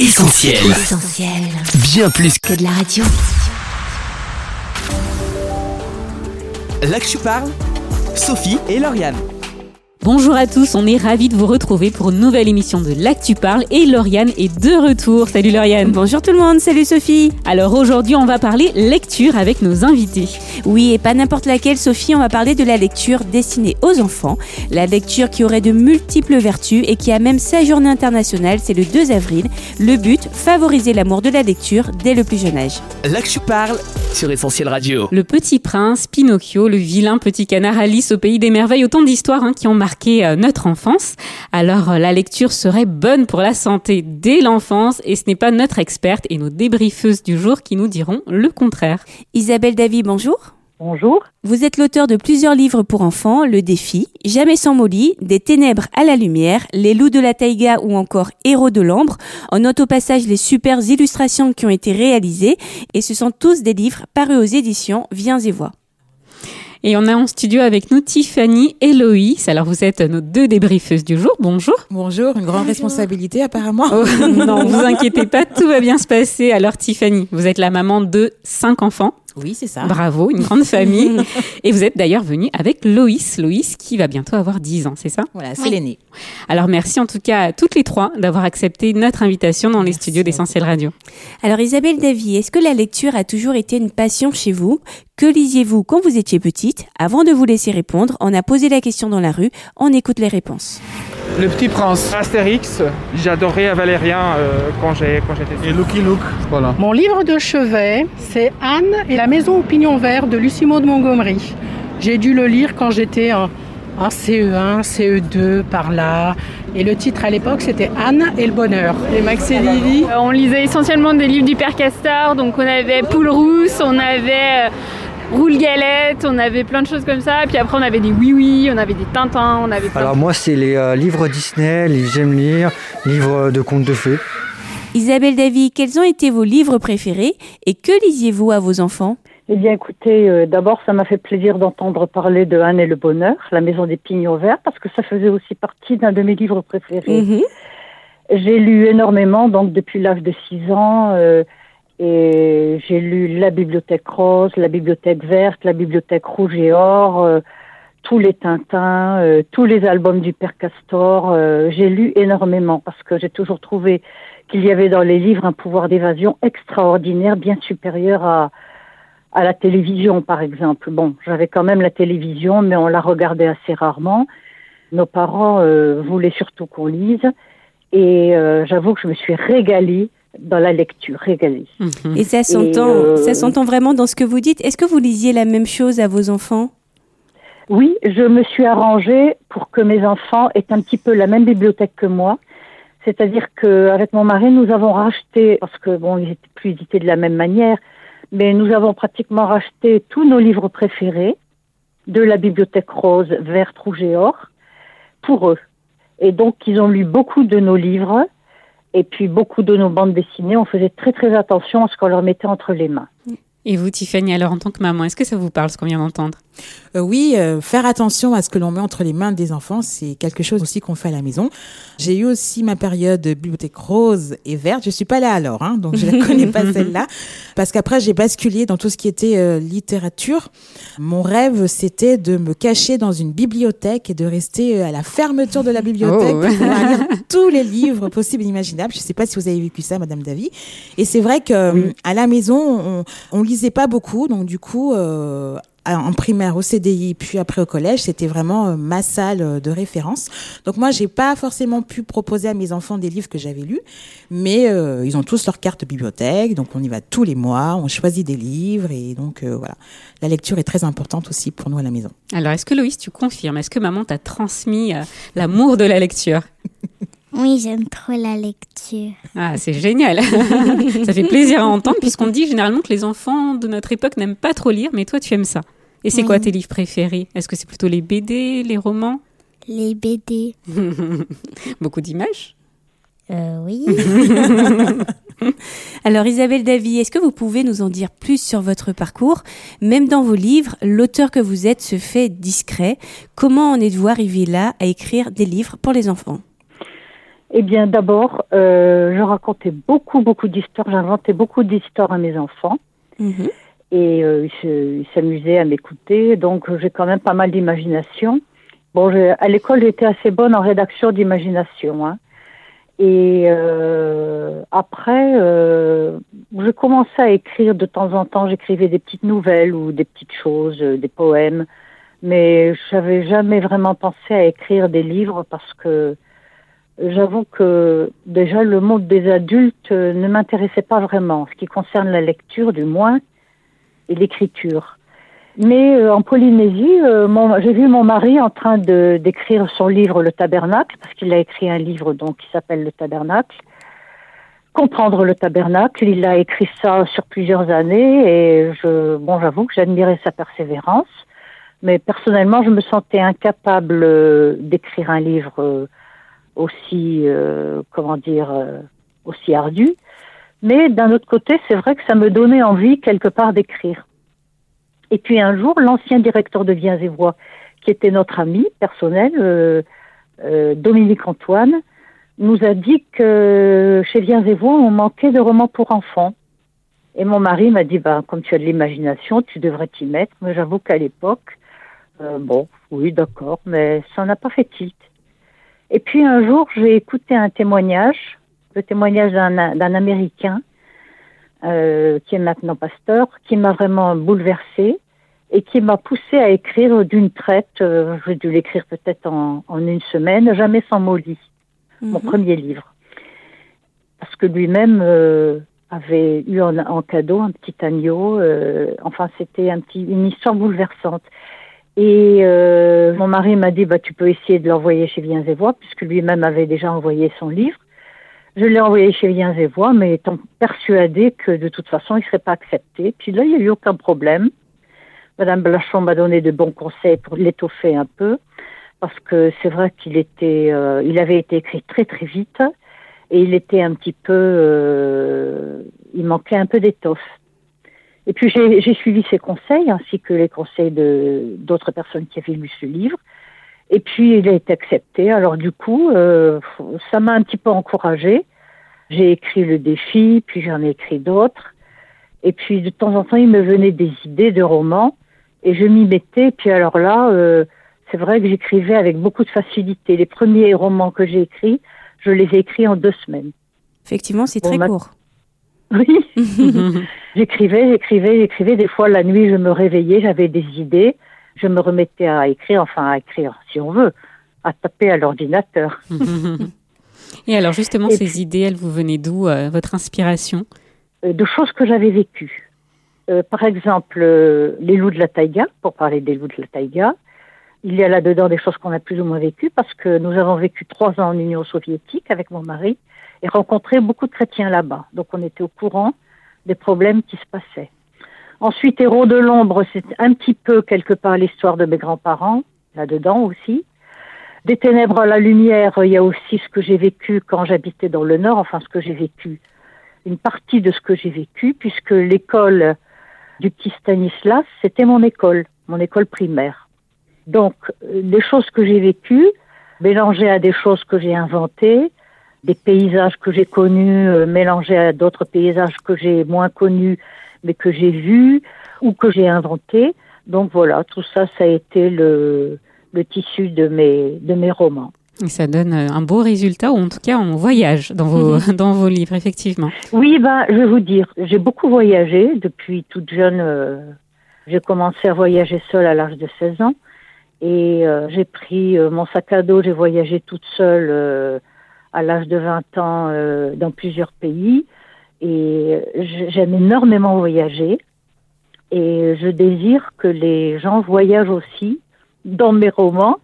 Essentiel. Essentiel. Bien plus que Que de la radio. là que je parle, Sophie et Lauriane. Bonjour à tous, on est ravis de vous retrouver pour une nouvelle émission de L'Actu Parle et Lauriane est de retour. Salut Lauriane. Bonjour tout le monde, salut Sophie. Alors aujourd'hui on va parler lecture avec nos invités. Oui, et pas n'importe laquelle Sophie, on va parler de la lecture destinée aux enfants. La lecture qui aurait de multiples vertus et qui a même sa journée internationale, c'est le 2 avril. Le but, favoriser l'amour de la lecture dès le plus jeune âge. Là que je parle sur Essentiel Radio. Le petit prince, Pinocchio, le vilain petit canard Alice au pays des merveilles, autant d'histoires hein, qui ont marqué euh, notre enfance. Alors euh, la lecture serait bonne pour la santé dès l'enfance et ce n'est pas notre experte et nos débriefeuses du jour qui nous diront le contraire. Isabelle Davy, bonjour. Bonjour. Vous êtes l'auteur de plusieurs livres pour enfants, Le Défi, Jamais sans Molly, Des ténèbres à la lumière, Les loups de la taïga ou encore Héros de l'ambre. On note au passage les super illustrations qui ont été réalisées et ce sont tous des livres parus aux éditions Viens et Vois. Et on a en studio avec nous Tiffany et Loïs. Alors vous êtes nos deux débriefeuses du jour. Bonjour. Bonjour, une grande responsabilité apparemment. Oh, non, vous inquiétez pas, tout va bien se passer. Alors Tiffany, vous êtes la maman de cinq enfants. Oui, c'est ça. Bravo, une grande famille. Et vous êtes d'ailleurs venue avec Loïs. Loïs qui va bientôt avoir 10 ans, c'est ça? Voilà, c'est l'aîné. Alors merci en tout cas à toutes les trois d'avoir accepté notre invitation dans les studios d'Essentiel Radio. Alors Isabelle Davy, est-ce que la lecture a toujours été une passion chez vous? Que lisiez-vous quand vous étiez petite? Avant de vous laisser répondre, on a posé la question dans la rue, on écoute les réponses. Le Petit Prince. Astérix, j'adorais Valérien euh, quand j'ai- quand j'étais Et Lucky Luke, voilà. Mon livre de chevet, c'est Anne et la maison au pignon vert de Lucie Maud Montgomery. J'ai dû le lire quand j'étais en, en CE1, CE2, E par là. Et le titre à l'époque, c'était Anne et le bonheur. Et Max et Lily? Euh, On lisait essentiellement des livres du Père Castor, donc on avait Poule Rousse, on avait euh, Roule Galette, on avait plein de choses comme ça. Puis après on avait des Oui Oui, on avait des Tintins, on avait plein Alors moi c'est les euh, livres Disney, les j'aime lire, livres de contes de fées. Isabelle Davy, quels ont été vos livres préférés et que lisiez-vous à vos enfants? Eh bien, écoutez, euh, d'abord, ça m'a fait plaisir d'entendre parler de Anne et le bonheur, la maison des pignons verts, parce que ça faisait aussi partie d'un de mes livres préférés. Mhm. J'ai lu énormément, donc depuis l'âge de 6 ans, euh, et j'ai lu la bibliothèque rose, la bibliothèque verte, la bibliothèque rouge et or, euh, tous les Tintins, tous les albums du Père Castor. j'ai lu énormément parce que j'ai toujours trouvé qu'il y avait dans les livres un pouvoir d'évasion extraordinaire, bien supérieur à à la télévision, par exemple. Bon, j'avais quand même la télévision, mais on la regardait assez rarement. Nos parents euh, voulaient surtout qu'on lise, et euh, j'avoue que je me suis régalée dans la lecture, régalée. Mhm. Et ça s'entend, euh, ça s'entend vraiment dans ce que vous dites. Est-ce que vous lisiez la même chose à vos enfants? Oui, je me suis arrangée pour que mes enfants aient un petit peu la même bibliothèque que moi. C'est-à-dire qu'avec mon mari, nous avons racheté, parce que bon, ils étaient plus édités de la même manière, mais nous avons pratiquement racheté tous nos livres préférés de la bibliothèque rose, verte, rouge et or pour eux. Et donc, ils ont lu beaucoup de nos livres et puis beaucoup de nos bandes dessinées. On faisait très très attention à ce qu'on leur mettait entre les mains. Et vous Tiffany, alors en tant que maman, est-ce que ça vous parle ce qu'on vient d'entendre? Euh, oui, euh, faire attention à ce que l'on met entre les mains des enfants, c'est quelque chose aussi qu'on fait à la maison. J'ai eu aussi ma période de bibliothèque rose et verte. Je suis pas là alors, hein, donc je ne connais pas celle-là, parce qu'après j'ai basculé dans tout ce qui était euh, littérature. Mon rêve, c'était de me cacher dans une bibliothèque et de rester à la fermeture de la bibliothèque Oh. pour pouvoir lire tous les livres possibles et imaginables. Je sais pas si vous avez vécu ça, Madame Davy. Et c'est vrai que à la maison, on, on lisait pas beaucoup, donc du coup, en primaire au CDI, puis après au collège, c'était vraiment euh, ma salle euh, de référence. Donc moi, j'ai pas forcément pu proposer à mes enfants des livres que j'avais lus, mais euh, ils ont tous leur carte bibliothèque, donc on y va tous les mois, on choisit des livres et donc euh, voilà, la lecture est très importante aussi pour nous à la maison. Alors est-ce que Loïs, tu confirmes Est-ce que maman t'a transmis euh, l'amour de la lecture? Oui, j'aime trop la lecture. Ah, c'est génial. ça fait plaisir à entendre puisqu'on dit généralement que les enfants de notre époque n'aiment pas trop lire, mais toi tu aimes ça. Et c'est Oui. quoi tes livres préférés? Est-ce que c'est plutôt les BD, les romans? Les BD. Beaucoup d'images? Euh, oui. Alors Isabelle Davy, est-ce que vous pouvez nous en dire plus sur votre parcours? Même dans vos livres, l'auteur que vous êtes se fait discret. Comment en êtes-vous arrivé là à écrire des livres pour les enfants? Eh bien, d'abord, euh, je racontais beaucoup, beaucoup d'histoires. J'inventais beaucoup d'histoires à mes enfants. Mhm. Et euh, ils s'amusaient à m'écouter. Donc, j'ai quand même pas mal d'imagination. Bon, je- à l'école, j'étais assez bonne en rédaction d'imagination. Hein. Et euh, après, euh, je commençais à écrire de temps en temps. J'écrivais des petites nouvelles ou des petites choses, euh, des poèmes. Mais je n'avais jamais vraiment pensé à écrire des livres parce que j'avoue que déjà le monde des adultes ne m'intéressait pas vraiment, en ce qui concerne la lecture du moins et l'écriture. Mais euh, en Polynésie, euh, j'ai vu mon mari en train de d'écrire son livre Le Tabernacle, parce qu'il a écrit un livre donc qui s'appelle Le Tabernacle. Comprendre le tabernacle, il a écrit ça sur plusieurs années et je, bon, j'avoue que j'admirais sa persévérance. Mais personnellement, je me sentais incapable euh, d'écrire un livre euh, aussi, euh, comment dire, aussi ardu. Mais d'un autre côté, c'est vrai que ça me donnait envie quelque part d'écrire. Et puis un jour, l'ancien directeur de Viens et Voix, qui était notre ami personnel, euh, euh, Dominique Antoine, nous a dit que chez Viens et Voix, on manquait de romans pour enfants. Et mon mari m'a dit, bah, comme tu as de l'imagination, tu devrais t'y mettre. Mais j'avoue qu'à l'époque, euh, bon, oui, d'accord, mais ça n'a pas fait tilt. Et puis un jour, j'ai écouté un témoignage, le témoignage d'un d'un Américain euh, qui est maintenant pasteur, qui m'a vraiment bouleversée et qui m'a poussé à écrire d'une traite. Euh, J'ai dû l'écrire peut-être en, en une semaine, jamais sans molly, mon premier livre, parce que lui-même euh, avait eu en, en cadeau un petit agneau. euh, enfin, c'était un petit, une histoire bouleversante. Et euh, mon mari m'a dit, bah, tu peux essayer de l'envoyer chez Viens et Voix, puisque lui-même avait déjà envoyé son livre. Je l'ai envoyé chez Viens et Voix, mais étant persuadé que de toute façon, il ne serait pas accepté. Puis là, il n'y a eu aucun problème. Madame Blachon m'a donné de bons conseils pour l'étoffer un peu, parce que c'est vrai qu'il était, euh, il avait été écrit très très vite, et il était un petit peu, euh, il manquait un peu d'étoffe. Et puis j'ai suivi ses conseils, ainsi que les conseils d'autres personnes qui avaient lu ce livre. Et puis il a été accepté. Alors du coup, euh, ça m'a un petit peu encouragée. J'ai écrit le défi, puis j'en ai écrit d'autres. Et puis de temps en temps, il me venait des idées de romans, et je m'y mettais. Puis alors là, euh, c'est vrai que j'écrivais avec beaucoup de facilité. Les premiers romans que j'ai écrits, je les ai écrits en deux semaines. Effectivement, c'est Bon, très ma- court. Oui. j'écrivais, j'écrivais, j'écrivais. Des fois, la nuit, je me réveillais, j'avais des idées. Je me remettais à écrire, enfin à écrire, si on veut, à taper à l'ordinateur. Et alors justement, Et ces idées, elles vous venaient d'où, euh, votre inspiration? Euh, de choses que j'avais vécues. Euh, par exemple, euh, les loups de la taïga, pour parler des loups de la taïga. Il y a là-dedans des choses qu'on a plus ou moins vécues parce que nous avons vécu trois ans en Union soviétique avec mon mari et rencontré beaucoup de chrétiens là-bas. Donc on était au courant des problèmes qui se passaient. Ensuite, Héros de l'ombre, c'est un petit peu quelque part l'histoire de mes grands-parents, là-dedans aussi. Des ténèbres à la lumière, il y a aussi ce que j'ai vécu quand j'habitais dans le Nord, enfin ce que j'ai vécu, une partie de ce que j'ai vécu, puisque l'école du petit Stanislas, c'était mon école, mon école primaire. Donc, euh, des choses que j'ai vécues, mélangées à des choses que j'ai inventées, des paysages que j'ai connus, euh, mélangés à d'autres paysages que j'ai moins connus, mais que j'ai vus ou que j'ai inventés. Donc voilà, tout ça, ça a été le, le tissu de mes, de mes romans. Et ça donne euh, un beau résultat, ou en tout cas, on voyage dans vos, dans vos livres, effectivement. Oui, ben, je vais vous dire, j'ai beaucoup voyagé depuis toute jeune. euh, j'ai commencé à voyager seule à l'âge de 16 ans. Et euh, j'ai pris euh, mon sac à dos, j'ai voyagé toute seule à l'âge de 20 ans dans plusieurs pays. Et j- j'aime énormément voyager. Et je désire que les gens voyagent aussi dans mes romans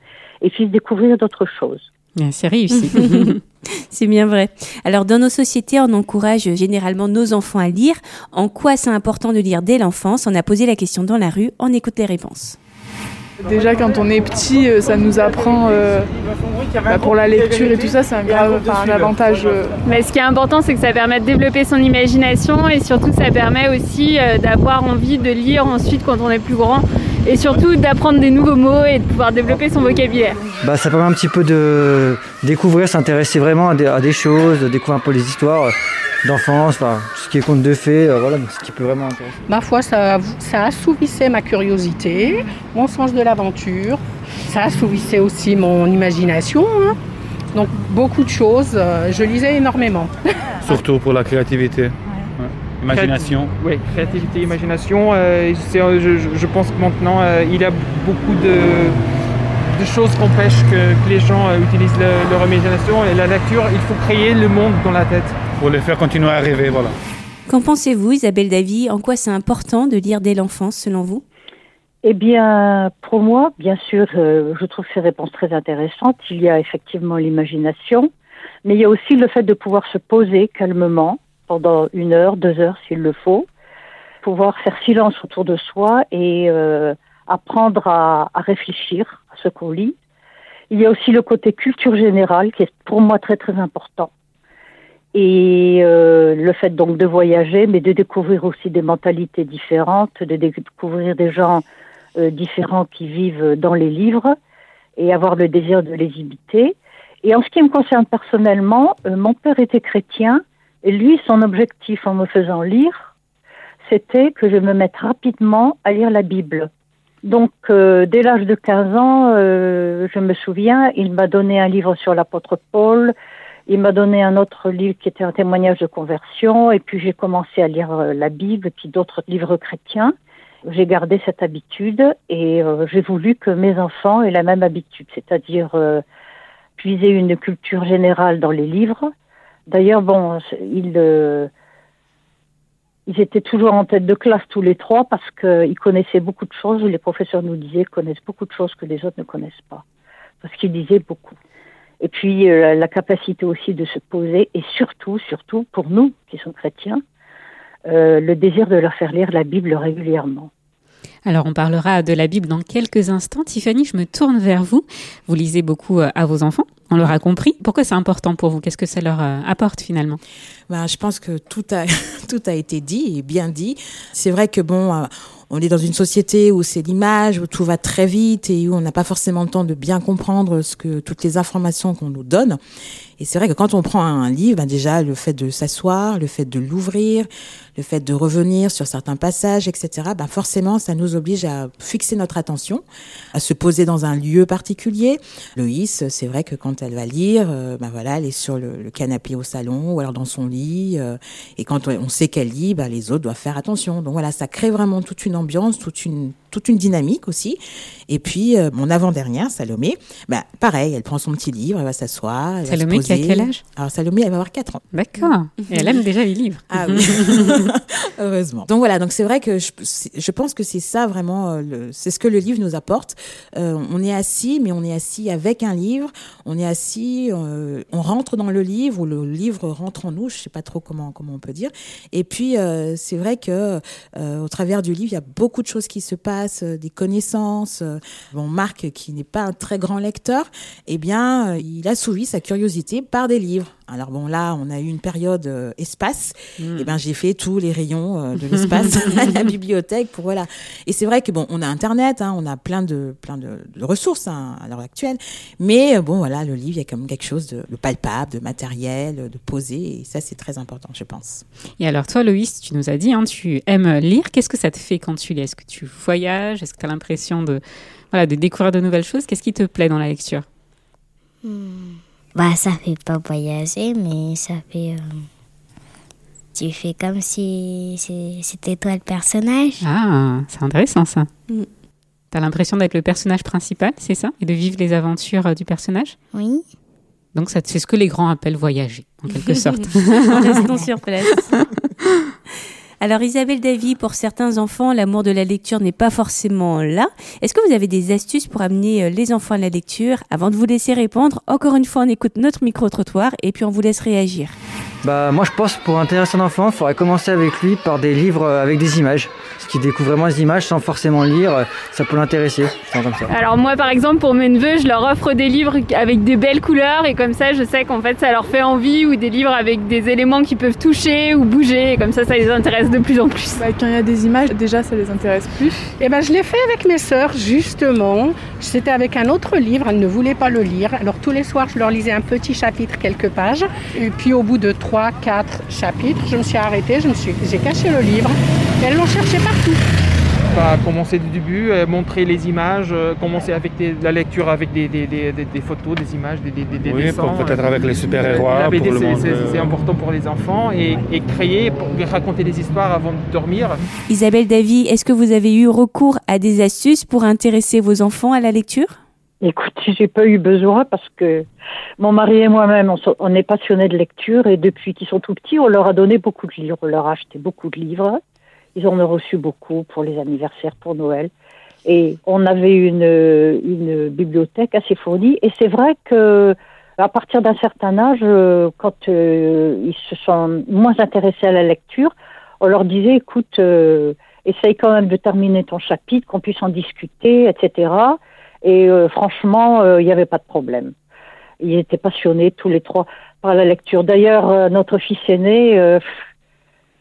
et puissent découvrir d'autres choses. Bien, C'est réussi. C'est bien vrai. Alors, dans nos sociétés, on encourage généralement nos enfants à lire. En quoi c'est important de lire dès l'enfance? On a posé la question dans la rue. On écoute les réponses. Déjà quand on est petit, euh, ça nous apprend euh, bah, pour la lecture et tout ça, c'est un grave, avantage. euh, Mais ce qui est important, c'est que ça permet de développer son imagination et surtout ça permet aussi d'avoir envie de lire ensuite quand on est plus grand. Et surtout d'apprendre des nouveaux mots et de pouvoir développer son vocabulaire. Bah, ça permet un petit peu de découvrir, s'intéresser vraiment à des, à des choses, de découvrir un peu les histoires d'enfance, enfin, ce qui est conte de fées, euh, voilà, ce qui peut vraiment intéresser. Ma foi, ça, ça assouvissait ma curiosité, mon sens de l'aventure. Ça assouvissait aussi mon imagination. hein. Donc beaucoup de choses. euh, Je lisais énormément. Surtout pour la créativité. Imagination. Oui, créativité, imagination. euh, c'est, euh, je, pense que maintenant, euh, il y a beaucoup de, de choses qui empêchent que, que les gens euh, utilisent le- leur imagination. Et la lecture, il faut créer le monde dans la tête. Pour les faire continuer à rêver, voilà. Qu'en pensez-vous, Isabelle Davy? En quoi c'est important de lire dès l'enfance, selon vous? Eh bien, pour moi, bien sûr, euh, je trouve ces réponses très intéressantes. Il y a effectivement l'imagination, mais il y a aussi le fait de pouvoir se poser calmement pendant une heure, deux heures s'il le faut, pouvoir faire silence autour de soi et euh, apprendre à, réfléchir à ce qu'on lit. Il y a aussi le côté culture générale qui est pour moi très très important. Et euh, le fait donc de voyager, mais de découvrir aussi des mentalités différentes, de découvrir des gens euh, différents qui vivent dans les livres et avoir le désir de les imiter. Et en ce qui me concerne personnellement, mon père était chrétien et lui, son objectif en me faisant lire, c'était que je me mette rapidement à lire la Bible. Donc, euh, dès l'âge de 15 ans, euh, je me souviens, il m'a donné un livre sur l'apôtre Paul, il m'a donné un autre livre qui était un témoignage de conversion, et puis j'ai commencé à lire euh, la Bible, puis d'autres livres chrétiens. J'ai gardé cette habitude et euh, j'ai voulu que mes enfants aient la même habitude, c'est-à-dire euh, puiser une culture générale dans les livres. D'ailleurs, bon, euh, ils étaient toujours en tête de classe tous les trois parce qu'ils connaissaient beaucoup de choses. Les professeurs nous disaient qu'ils connaissent beaucoup de choses que les autres ne connaissent pas, parce qu'ils disaient beaucoup. Et puis euh, la capacité aussi de se poser et surtout, surtout pour nous qui sommes chrétiens, euh, le désir de leur faire lire la Bible régulièrement. Alors, on parlera de la Bible dans quelques instants. Tiffany, je me tourne vers vous. Vous lisez beaucoup euh, à vos enfants, on l'aura compris. Pourquoi c'est important pour vous? Qu'est-ce que ça leur euh, apporte finalement? Ben, je pense que tout a, tout a été dit et bien dit. C'est vrai que bon, euh, on est dans une société où c'est l'image, où tout va très vite et où on n'a pas forcément le temps de bien comprendre ce que toutes les informations qu'on nous donne. Et c'est vrai que quand on prend un livre, ben déjà le fait de s'asseoir, le fait de l'ouvrir, le fait de revenir sur certains passages, etc. Ben forcément, ça nous oblige à fixer notre attention, à se poser dans un lieu particulier. Loïs, c'est vrai que quand elle va lire, euh, ben voilà, elle est sur le, canapé au salon ou alors dans son lit. euh, et quand on sait qu'elle lit, ben les autres doivent faire attention. Donc voilà, ça crée vraiment toute une ambiance, toute une toute une dynamique aussi. Et puis euh, mon avant-dernière, Salomé, ben pareil, elle prend son petit livre, elle va s'asseoir. Salomé qui a quel âge? Alors Salomé, elle va avoir 4 ans. D'accord. Et elle aime déjà les livres. Ah oui. Heureusement. Donc voilà, donc c'est vrai que je, je pense que c'est ça vraiment, euh, c'est ce que le livre nous apporte. Euh, on est assis, mais on est assis avec un livre. On est assis, euh, on rentre dans le livre ou le livre rentre en nous. Je sais pas trop comment comment on peut dire. Et puis euh, c'est vrai que au travers du livre, il y a beaucoup de choses qui se passent, des connaissances. Bon, Marc, qui n'est pas un très grand lecteur, eh bien, il assouvit sa curiosité par des livres. Alors bon, là, on a eu une période euh, espace. Hmm. Et ben, j'ai fait tous les rayons euh, de l'espace à la bibliothèque pour voilà. Et c'est vrai que bon, on a Internet, hein, on a plein de plein de, de ressources hein, à l'heure actuelle. Mais euh, bon, voilà, le livre, il y a quand même quelque chose de, de palpable, de matériel, de posé. Et ça, c'est très important, je pense. Et alors toi, Loïs, tu nous as dit, hein, tu aimes lire. Qu'est-ce que ça te fait quand tu lis? Est-ce que tu voyages? Est-ce que tu as l'impression de, voilà, de découvrir de nouvelles choses? Qu'est-ce qui te plaît dans la lecture? Bah, ça fait pas voyager, mais ça fait. euh, tu fais comme si c'est- c'était toi le personnage. Ah, c'est intéressant ça. Mm. T'as l'impression d'être le personnage principal, c'est ça? Et de vivre les aventures euh, du personnage? Oui. Donc c'est ce que les grands appellent voyager, en quelque sorte. En restant sur place. Alors Isabelle Davy, pour certains enfants, l'amour de la lecture n'est pas forcément là. Est-ce que vous avez des astuces pour amener euh, les enfants à la lecture? Avant de vous laisser répondre, encore une fois, on écoute notre micro-trottoir et puis on vous laisse réagir. Bah, moi, je pense pour intéresser un enfant, il faudrait commencer avec lui par des livres euh, avec des images. Ce qui découvre vraiment les images sans forcément lire, euh, ça peut l'intéresser. Alors moi par exemple pour mes neveux je leur offre des livres avec des belles couleurs et comme ça je sais qu'en fait ça leur fait envie ou des livres avec des éléments qui peuvent toucher ou bouger et comme ça ça les intéresse de plus en plus. Bah, quand il y a des images, déjà, ça les intéresse plus. Eh ben, je l'ai fait avec mes sœurs, justement. C'était avec un autre livre, elles ne voulaient pas le lire. Alors tous les soirs, je leur lisais un petit chapitre, quelques pages. Et puis au bout de 3, 4 chapitres, je me suis arrêtée, je me suis, j'ai caché le livre. Et elles l'ont cherché partout. Pas commencer du début, euh, montrer les images, euh, commencer avec des- la lecture avec des, des- des- des- des photos, des images, des, des- Oui, dessins. pour- peut-être Euh, avec les super-héros, euh, c'est important pour les enfants et, et créer, pour raconter des histoires avant de dormir. Isabelle Davy, est-ce que vous avez eu recours à des astuces pour intéresser vos enfants à la lecture? Écoute, j'ai pas eu besoin parce que mon mari et moi-même, on, est passionnés de lecture et depuis qu'ils sont tout petits, on leur a donné beaucoup de livres. On leur a acheté beaucoup de livres. Ils en ont reçu beaucoup pour les anniversaires, pour Noël. Et on avait une, une bibliothèque assez fournie. Et c'est vrai que à partir d'un certain âge, quand euh, ils se sont moins intéressés à la lecture, on leur disait, écoute, euh, essaye quand même de terminer ton chapitre, qu'on puisse en discuter, etc. Et euh, franchement, euh, il n'y avait pas de problème. Ils étaient passionnés tous les trois par la lecture. D'ailleurs, euh, notre fils aîné,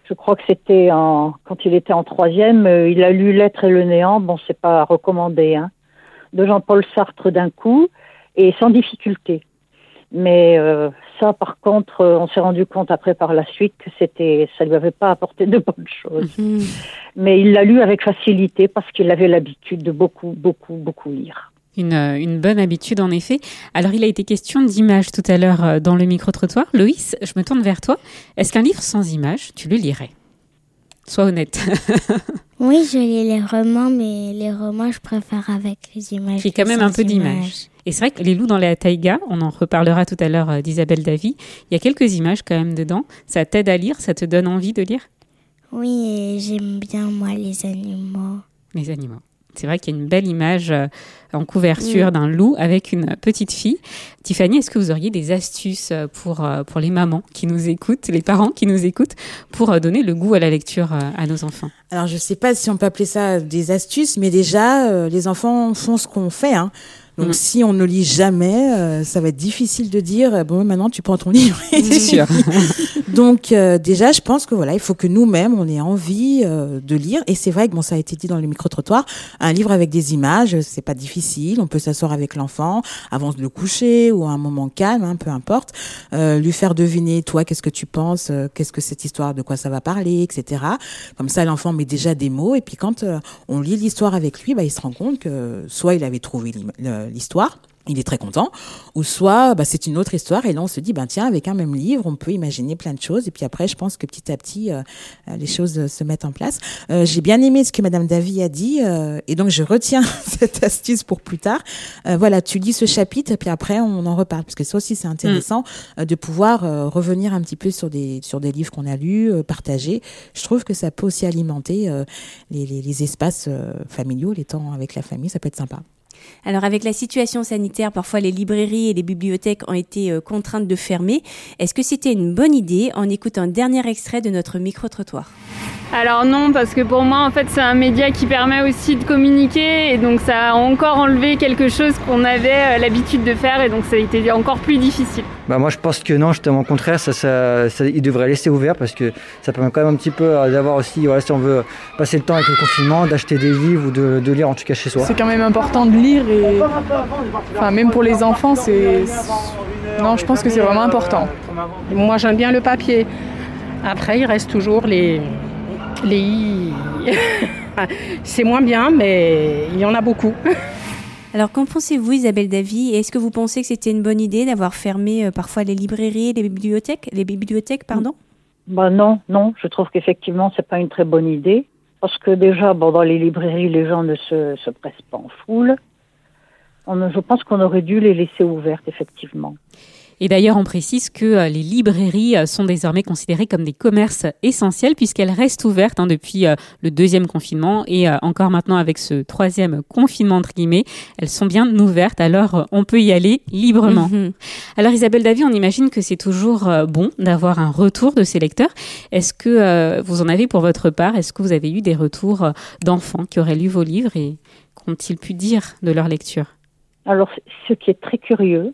je crois que c'était quand il était en troisième, il a lu L'être et le néant. Bon, c'est pas recommandé, hein, de Jean-Paul Sartre d'un coup et sans difficulté. Mais ça, par contre, on s'est rendu compte après par la suite que c'était, ça lui avait pas apporté de bonnes choses. Mais il l'a lu avec facilité parce qu'il avait l'habitude de beaucoup, beaucoup, beaucoup lire. Une, euh, une bonne habitude en effet. Alors il a été question d'images tout à l'heure euh, dans le micro-trottoir. Loïs, je me tourne vers toi. Est-ce qu'un livre sans images, tu le lirais? Sois honnête. Oui, je lis les romans, mais les romans, je préfère avec les images. A quand même un peu d'images. Et c'est vrai que Les loups dans la taïga, on en reparlera tout à l'heure euh, d'Isabelle Davy, il y a quelques images quand même dedans. Ça t'aide à lire? Ça te donne envie de lire? Oui, et j'aime bien, moi, les animaux. Les animaux. C'est vrai qu'il y a une belle image euh, en couverture Mm. d'un loup avec une petite fille. Tiffany, est-ce que vous auriez des astuces euh, pour, euh, pour les mamans qui nous écoutent, les parents qui nous écoutent, pour donner le goût à la lecture à nos enfants? Alors, je sais pas si on peut appeler ça des astuces, mais déjà, les enfants font ce qu'on fait. Hein. Donc, Mm. si on ne lit jamais, euh, ça va être difficile de dire euh, bon, maintenant tu prends ton livre. C'est sûr. Donc, euh, déjà, je pense que voilà, il faut que nous-mêmes on ait envie euh, de lire. Et c'est vrai que bon, ça a été dit dans le micro trottoir, un livre avec des images, c'est pas difficile. On peut s'asseoir avec l'enfant avant de le coucher ou à un moment calme, hein, peu importe, euh, lui faire deviner toi qu'est-ce que tu penses, euh, qu'est-ce que cette histoire, de quoi ça va parler, etc. Comme ça, l'enfant met déjà des mots. Et puis quand euh, on lit l'histoire avec lui, bah, il se rend compte que soit il avait trouvé l'im- le- l'histoire. Il est très content, ou soit bah, c'est une autre histoire et là on se dit ben tiens avec un même livre on peut imaginer plein de choses et puis après je pense que petit à petit euh, euh, les choses euh, se mettent en place. Euh, J'ai bien aimé ce que Madame Davy a dit euh, et donc je retiens cette astuce pour plus tard. Euh, voilà tu lis ce chapitre et puis après on en reparle parce que ça aussi c'est intéressant euh, de pouvoir euh, revenir un petit peu sur des sur des livres qu'on a lus, euh, partager. Je trouve que ça peut aussi alimenter euh, les, les, les espaces euh, familiaux, les temps avec la famille, ça peut être sympa. Alors avec la situation sanitaire, parfois les librairies et les bibliothèques ont été euh, contraintes de fermer. Est-ce que c'était une bonne idée? On écoute un dernier extrait de notre micro-trottoir. Alors non, parce que pour moi, en fait, c'est un média qui permet aussi de communiquer, et donc ça a encore enlevé quelque chose qu'on avait euh, l'habitude de faire, et donc ça a été encore plus difficile. Bah moi je pense que non, justement au contraire, ça, ça, ça- il devrait laisser ouvert parce que ça permet quand même un petit peu euh, d'avoir aussi, voilà, si on veut passer le temps avec le confinement, d'acheter des livres ou de, de lire en tout cas chez soi. C'est quand même important de lire et enfin même pour les enfants c'est non je pense que c'est vraiment important. Moi, j'aime bien le papier. Après, il reste toujours les. les... c'est moins bien, mais il y en a beaucoup. Alors qu'en pensez-vous Isabelle Davy? Est-ce que vous pensez que c'était une bonne idée d'avoir fermé euh, parfois les librairies les bibliothèques Les bibliothèques, pardon? Ben non, non, je trouve qu'effectivement, c'est pas une très bonne idée. Parce que déjà, bon, dans les librairies, les gens ne se, se pressent pas en foule. Je pense qu'on aurait dû les laisser ouvertes, effectivement. Et d'ailleurs, on précise que euh, les librairies euh, sont désormais considérées comme des commerces essentiels puisqu'elles restent ouvertes hein, depuis euh, le deuxième confinement et encore maintenant avec ce troisième confinement entre guillemets, elles sont bien ouvertes. Alors, on peut y aller librement. Mhm. Alors, Isabelle Davy, on imagine que c'est toujours bon d'avoir un retour de ces lecteurs. Est-ce que euh, vous en avez pour votre part? Est-ce que vous avez eu des retours d'enfants qui auraient lu vos livres et qu'ont-ils pu dire de leur lecture? Alors, ce qui est très curieux,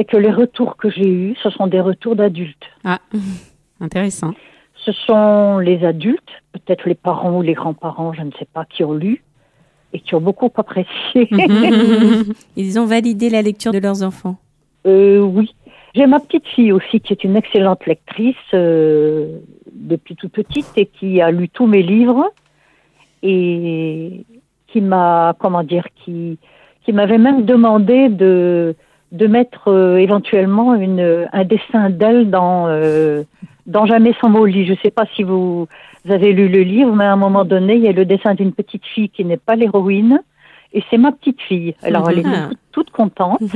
c'est que les retours que j'ai eus, ce sont des retours d'adultes. Ah, intéressant. ce sont les adultes, peut-être les parents ou les grands-parents, je ne sais pas, qui ont lu et qui ont beaucoup apprécié. Ils ont validé la lecture de leurs enfants. Euh, oui. J'ai ma petite fille aussi qui est une excellente lectrice euh, depuis toute petite et qui a lu tous mes livres et qui m'a, comment dire, qui, qui m'avait même demandé de, de mettre euh, éventuellement une, un dessin d'elle dans, euh, dans Jamais sans mots lit. Je ne sais pas si vous, avez lu le livre, mais à un moment donné, il y a le dessin d'une petite fille qui n'est pas l'héroïne et c'est ma petite fille. Alors elle est Ah. toute, toute contente.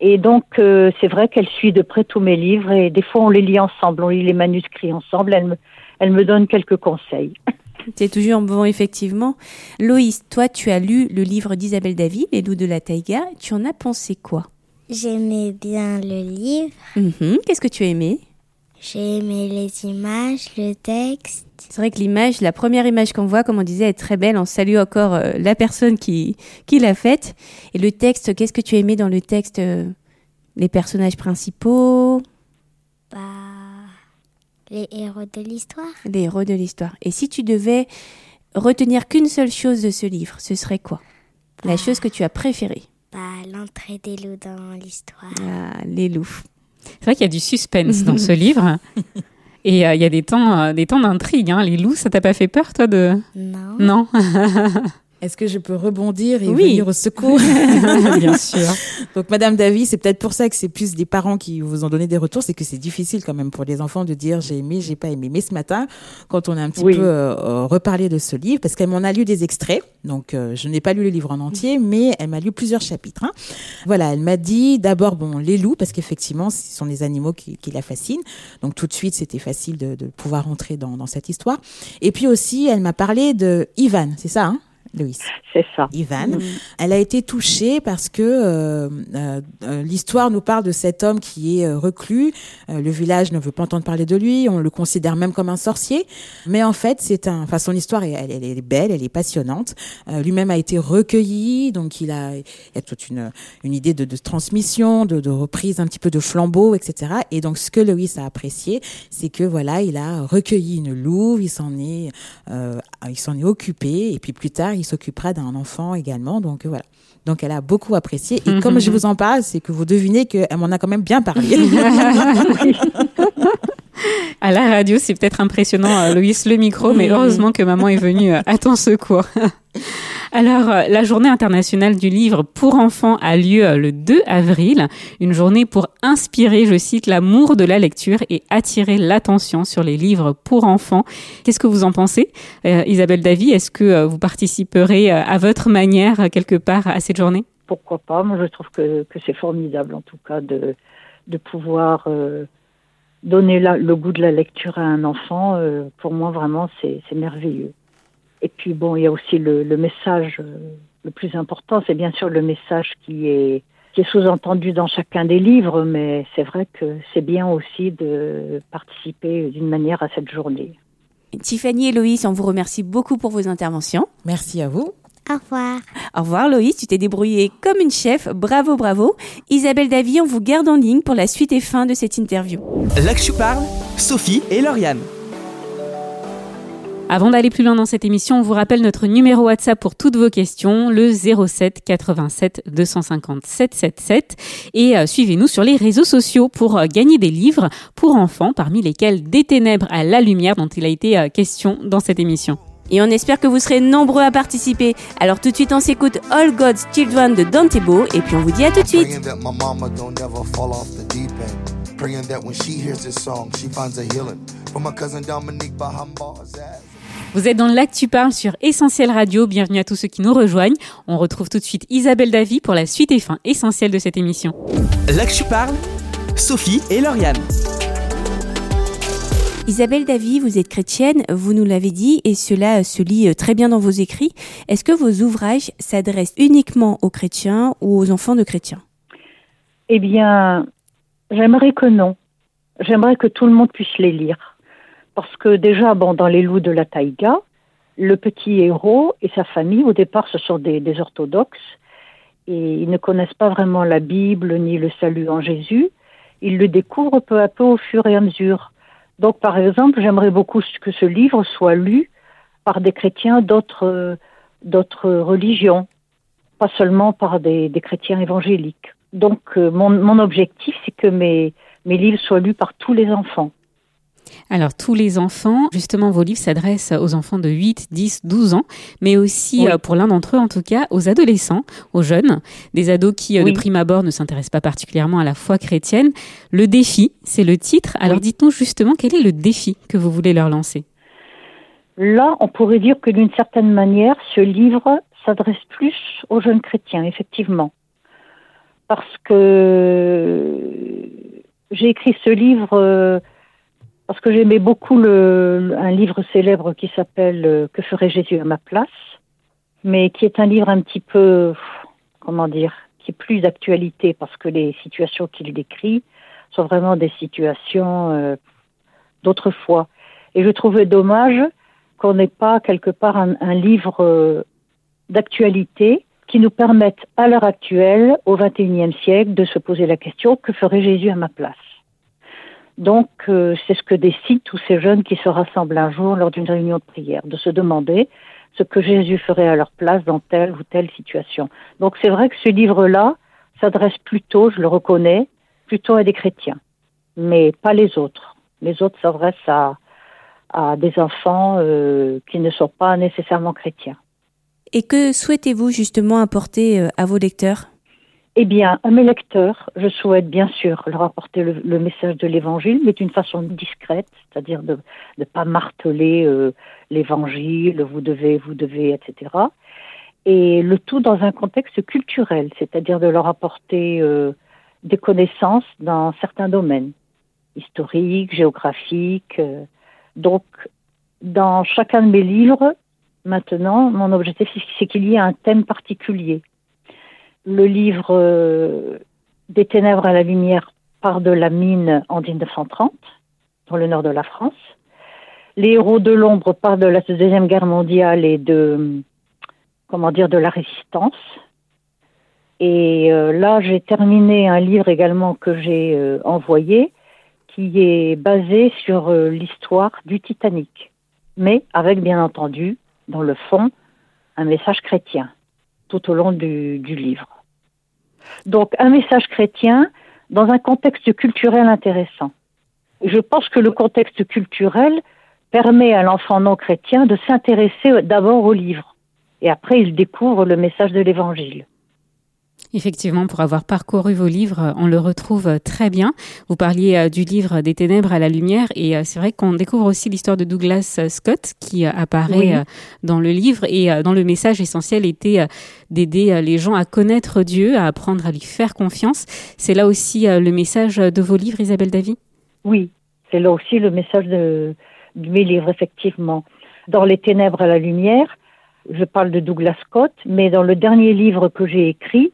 Et donc, euh, c'est vrai qu'elle suit de près tous mes livres et des fois, on les lit ensemble, on lit les manuscrits ensemble. Elle me, elle me donne quelques conseils. C'est toujours bon, effectivement. Loïs, toi, tu as lu le livre d'Isabelle Davy, Les loups de la taïga. Tu en as pensé quoi? J'aimais bien le livre. Mhm. Qu'est-ce que tu as aimé? J'ai aimé les images, le texte. C'est vrai que l'image, la première image qu'on voit, comme on disait, est très belle. On salue encore euh, la personne qui, qui l'a faite. Et le texte, qu'est-ce que tu as aimé dans le texte euh, Les personnages principaux, les héros de l'histoire. les héros de l'histoire. Et si tu devais retenir qu'une seule chose de ce livre, ce serait quoi? La chose que tu as préférée? Bah, l'entrée des loups dans l'histoire. Ah, les loups. C'est vrai qu'il y a du suspense dans ce livre. Et euh, il y a des temps, euh, des temps d'intrigue. hein. Les loups, ça t'a pas fait peur, toi, de Non. Non. Est-ce que je peux rebondir et Oui. venir au secours Bien sûr. Donc, Madame Davy, c'est peut-être pour ça que c'est plus des parents qui vous ont donné des retours, c'est que c'est difficile quand même pour les enfants de dire j'ai aimé, j'ai pas aimé. Mais ce matin, quand on a un petit Oui. peu euh, euh, reparlé de ce livre, parce qu'elle m'en a lu des extraits, donc euh, je n'ai pas lu le livre en entier, mais elle m'a lu plusieurs chapitres. hein. Voilà, elle m'a dit d'abord bon les loups, parce qu'effectivement, ce sont des animaux qui, qui la fascinent. Donc tout de suite, c'était facile de, de pouvoir entrer dans, dans cette histoire. Et puis aussi, elle m'a parlé de Ivan, c'est ça, hein, Loïs C'est ça. Ivan. Elle a été touchée parce que euh, euh, euh, l'histoire nous parle de cet homme qui est euh, reclus. Euh, le village ne veut pas entendre parler de lui. On le considère même comme un sorcier. Mais en fait, c'est un. Enfin, son histoire, est- elle, elle est belle, elle est passionnante. Euh, Lui-même a été recueilli, donc il a, il y a toute une, une idée de, de transmission, de, de reprise un petit peu de flambeau, etc. Et donc, ce que Loïs a apprécié, c'est que voilà, il a recueilli une louve, il s'en est, euh, il s'en est occupé, et puis plus tard, il s'occupera d'un enfant également. Donc euh, voilà. Donc elle a beaucoup apprécié. Et comme je vous en parle, c'est que vous devinez qu'elle m'en a quand même bien parlé. À la radio, c'est peut-être impressionnant, euh, Loïs, le micro, mais heureusement que maman est venue euh, à ton secours. Alors, euh, la journée internationale du livre pour enfants a lieu euh, le 2 avril, une journée pour inspirer, je cite, l'amour de la lecture et attirer l'attention sur les livres pour enfants. Qu'est-ce que vous en pensez? Euh, Isabelle Davy, est-ce que vous participerez à votre manière, quelque part, à cette journée? Pourquoi pas? Moi, je trouve que, c'est formidable, en tout cas, de, pouvoir donner le goût de la lecture à un enfant. pour moi, vraiment, c'est merveilleux. Et puis, bon, il y a aussi le, le message, euh, le plus important, c'est bien sûr le message qui est, qui est sous-entendu dans chacun des livres, mais c'est vrai que c'est bien aussi de participer d'une manière à cette journée. Tiffany et Loïs, on vous remercie beaucoup pour vos interventions. Merci à vous. Au revoir. Au revoir Loïs, tu t'es débrouillée comme une chef. Bravo, bravo. Isabelle Davy, on vous garde en ligne pour la suite et fin de cette interview. L'Actu parle, Sophie et Lauriane. Avant d'aller plus loin dans cette émission, on vous rappelle notre numéro WhatsApp pour toutes vos questions, le 07 87 250 777. Et euh, suivez-nous sur les réseaux sociaux pour euh, gagner des livres pour enfants, parmi lesquels Des ténèbres à la lumière, dont il a été euh, question dans cette émission. Et on espère que vous serez nombreux à participer. Alors tout de suite, on s'écoute All God's Children de Dantebo et puis on vous dit à tout de suite. Praying that my mama don't never fall off the deep end. Praying that when she hears this song, she finds a healing. For my cousin Dominique Bahamba's ass. Vous êtes dans l'Actu Parle sur Essentiel Radio. Bienvenue à tous ceux qui nous rejoignent. On retrouve tout de suite Isabelle Davy pour la suite et fin essentielle de cette émission. L'Actu parle, Sophie et Lauriane. Isabelle Davy, vous êtes chrétienne, vous nous l'avez dit, et cela se lit euh, très bien dans vos écrits. Est-ce que vos ouvrages s'adressent uniquement aux chrétiens ou aux enfants de chrétiens? Eh bien, j'aimerais que non. J'aimerais que tout le monde puisse les lire. Parce que déjà, bon, dans Les loups de la taïga, le petit héros et sa famille, au départ, ce sont des, orthodoxes. Et ils ne connaissent pas vraiment la Bible ni le salut en Jésus. Ils le découvrent peu à peu au fur et à mesure. Donc, par exemple, j'aimerais beaucoup que ce livre soit lu par des chrétiens d'autres religions, pas seulement par des, chrétiens évangéliques. Donc, euh, mon, objectif, c'est que mes livres soient lus par tous les enfants. Alors, tous les enfants, justement, vos livres s'adressent aux enfants de 8, 10, 12 ans, mais aussi, Oui. euh, pour l'un d'entre eux en tout cas, aux adolescents, aux jeunes, des ados qui, euh, Oui. de prime abord, ne s'intéressent pas particulièrement à la foi chrétienne. Le défi, c'est le titre. Alors, dites-nous justement, quel est le défi que vous voulez leur lancer? Là, on pourrait dire que d'une certaine manière, ce livre s'adresse plus aux jeunes chrétiens, effectivement. Parce que j'ai écrit ce livre euh, parce que j'aimais beaucoup le, un livre célèbre qui s'appelle euh, Que ferait Jésus à ma place, mais qui est un livre un petit peu, comment dire, qui est plus d'actualité parce que les situations qu'il décrit sont vraiment des situations euh, d'autrefois. Et je trouvais dommage qu'on n'ait pas quelque part un, un livre euh, d'actualité qui nous permette à l'heure actuelle, au XXIe siècle, de se poser la question que ferait Jésus à ma place? Donc, euh, c'est ce que décident tous ces jeunes qui se rassemblent un jour lors d'une réunion de prière, de se demander ce que Jésus ferait à leur place dans telle ou telle situation. Donc, c'est vrai que ce livre-là s'adresse plutôt, je le reconnais, plutôt à des chrétiens, mais pas les autres. Les autres s'adressent à, des enfants euh, qui ne sont pas nécessairement chrétiens. Et que souhaitez-vous justement apporter euh, à vos lecteurs? Eh bien, à mes lecteurs, je souhaite bien sûr leur apporter le, message de l'Évangile, mais d'une façon discrète, c'est-à-dire de ne pas marteler euh, l'Évangile, vous devez, vous devez, etc. Et le tout dans un contexte culturel, c'est-à-dire de leur apporter euh, des connaissances dans certains domaines, historiques, géographiques. euh. donc, dans chacun de mes livres, maintenant, mon objectif, c'est qu'il y ait un thème particulier le livre euh, Des ténèbres à la lumière part de la mine en 1930, dans le nord de la France. Les héros de l'ombre partent de la Deuxième Guerre mondiale et de, comment dire, de la résistance. Et euh, là, j'ai terminé un livre également que j'ai euh, envoyé, qui est basé sur l'histoire du Titanic, mais avec bien entendu, dans le fond, un message chrétien tout au long du livre. Donc un message chrétien dans un contexte culturel intéressant. Je pense que le contexte culturel permet à l'enfant non chrétien de s'intéresser d'abord au livre et après il découvre le message de l'évangile. Effectivement, pour avoir parcouru vos livres, on le retrouve très bien. Vous parliez euh, du livre Des ténèbres à la lumière et euh, c'est vrai qu'on découvre aussi l'histoire de Douglas euh, Scott qui euh, apparaît Oui. euh, dans le livre et euh, dont le message essentiel était euh, d'aider euh, les gens à connaître Dieu, à apprendre à lui faire confiance. C'est là aussi euh, le message de vos livres, Isabelle Davy? Oui, c'est là aussi le message de, de mes livres, effectivement. Dans Les ténèbres à la lumière, je parle de Douglas Scott, mais dans le dernier livre que j'ai écrit, euh,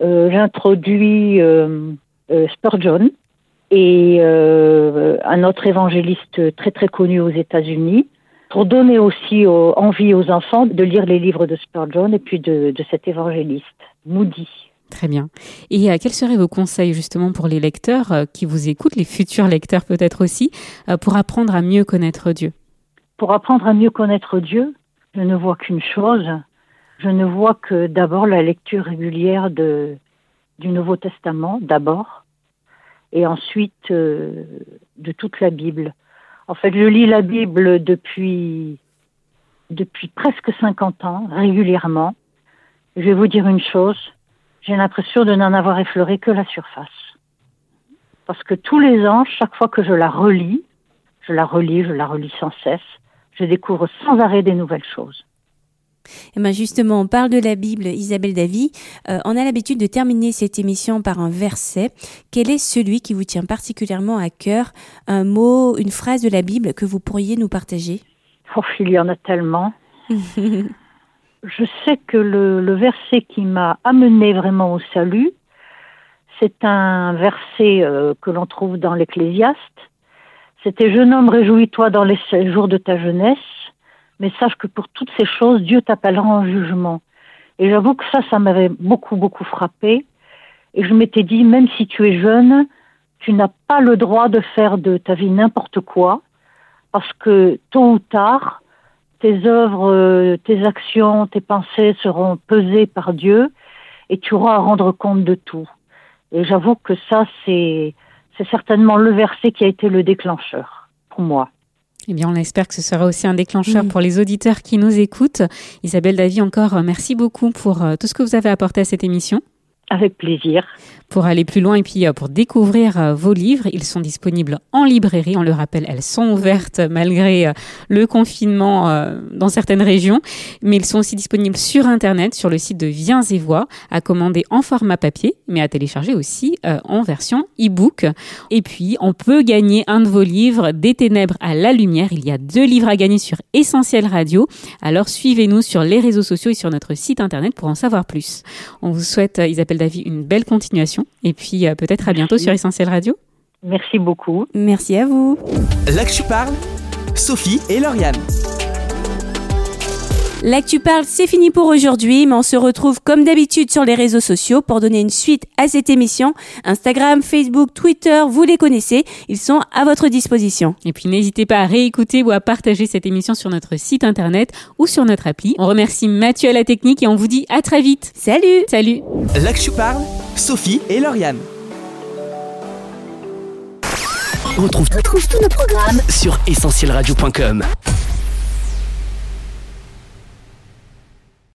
j'introduis euh, euh, Spurgeon et euh, un autre évangéliste très très connu aux États-Unis pour donner aussi au- envie aux enfants de lire les livres de Spurgeon et puis de, de cet évangéliste, Moody. Très bien. Et euh, quels seraient vos conseils justement pour les lecteurs euh, qui vous écoutent, les futurs lecteurs peut-être aussi, euh, pour apprendre à mieux connaître Dieu? Pour apprendre à mieux connaître Dieu, je ne vois qu'une chose. Je ne vois que d'abord la lecture régulière de, du Nouveau Testament, d'abord, et ensuite euh, de toute la Bible. En fait, je lis la Bible depuis, depuis presque 50 ans, régulièrement. Je vais vous dire une chose, j'ai l'impression de n'en avoir effleuré que la surface. Parce que tous les ans, chaque fois que je la relis, je la relis, je la relis sans cesse, je découvre sans arrêt des nouvelles choses. Eh ben justement, on parle de la Bible, Isabelle Davy. Euh, on a l'habitude de terminer cette émission par un verset. Quel est celui qui vous tient particulièrement à cœur? Un mot, une phrase de la Bible que vous pourriez nous partager? Oh, il y en a tellement. Je sais que le, le verset qui m'a amené vraiment au salut, c'est un verset euh, que l'on trouve dans l'Ecclésiaste. C'était Jeune homme, réjouis-toi dans les jours de ta jeunesse, mais sache que pour toutes ces choses, Dieu t'appellera en jugement. Et j'avoue que ça, ça m'avait beaucoup, beaucoup frappé. Et je m'étais dit, même si tu es jeune, tu n'as pas le droit de faire de ta vie n'importe quoi, parce que tôt ou tard, tes œuvres, euh, tes actions, tes pensées seront pesées par Dieu et tu auras à rendre compte de tout. Et j'avoue que ça, c'est, c'est certainement le verset qui a été le déclencheur pour moi. Eh bien, on espère que ce sera aussi un déclencheur pour les auditeurs qui nous écoutent. Isabelle Davy, encore euh, merci beaucoup pour euh, tout ce que vous avez apporté à cette émission. Avec plaisir. Pour aller plus loin et puis euh, pour découvrir euh, vos livres, ils sont disponibles en librairie. On le rappelle, elles sont ouvertes malgré euh, le confinement dans certaines régions, mais ils sont aussi disponibles sur Internet, sur le site de Viens et Voix, à commander en format papier, mais à télécharger aussi en version e-book. Et puis, on peut gagner un de vos livres, Des ténèbres à la lumière. Il y a deux livres à gagner sur Essentiel Radio. Alors, suivez-nous sur les réseaux sociaux et sur notre site Internet pour en savoir plus. On vous souhaite, Isabelle Davy, une belle continuation et puis euh, peut-être à bientôt sur Essentiel Radio. Merci beaucoup. Merci à vous. Là que tu parles, Sophie et Lauriane. L'actu parle, c'est fini pour aujourd'hui, mais on se retrouve comme d'habitude sur les réseaux sociaux pour donner une suite à cette émission. Instagram, Facebook, Twitter, vous les connaissez, ils sont à votre disposition. Et puis n'hésitez pas à réécouter ou à partager cette émission sur notre site internet ou sur notre appli. On remercie Mathieu à la technique et on vous dit à très vite. Salut Salut Là que tu parles, Sophie et Lauriane. On retrouve, on retrouve tous nos programmes sur essentielradio.com.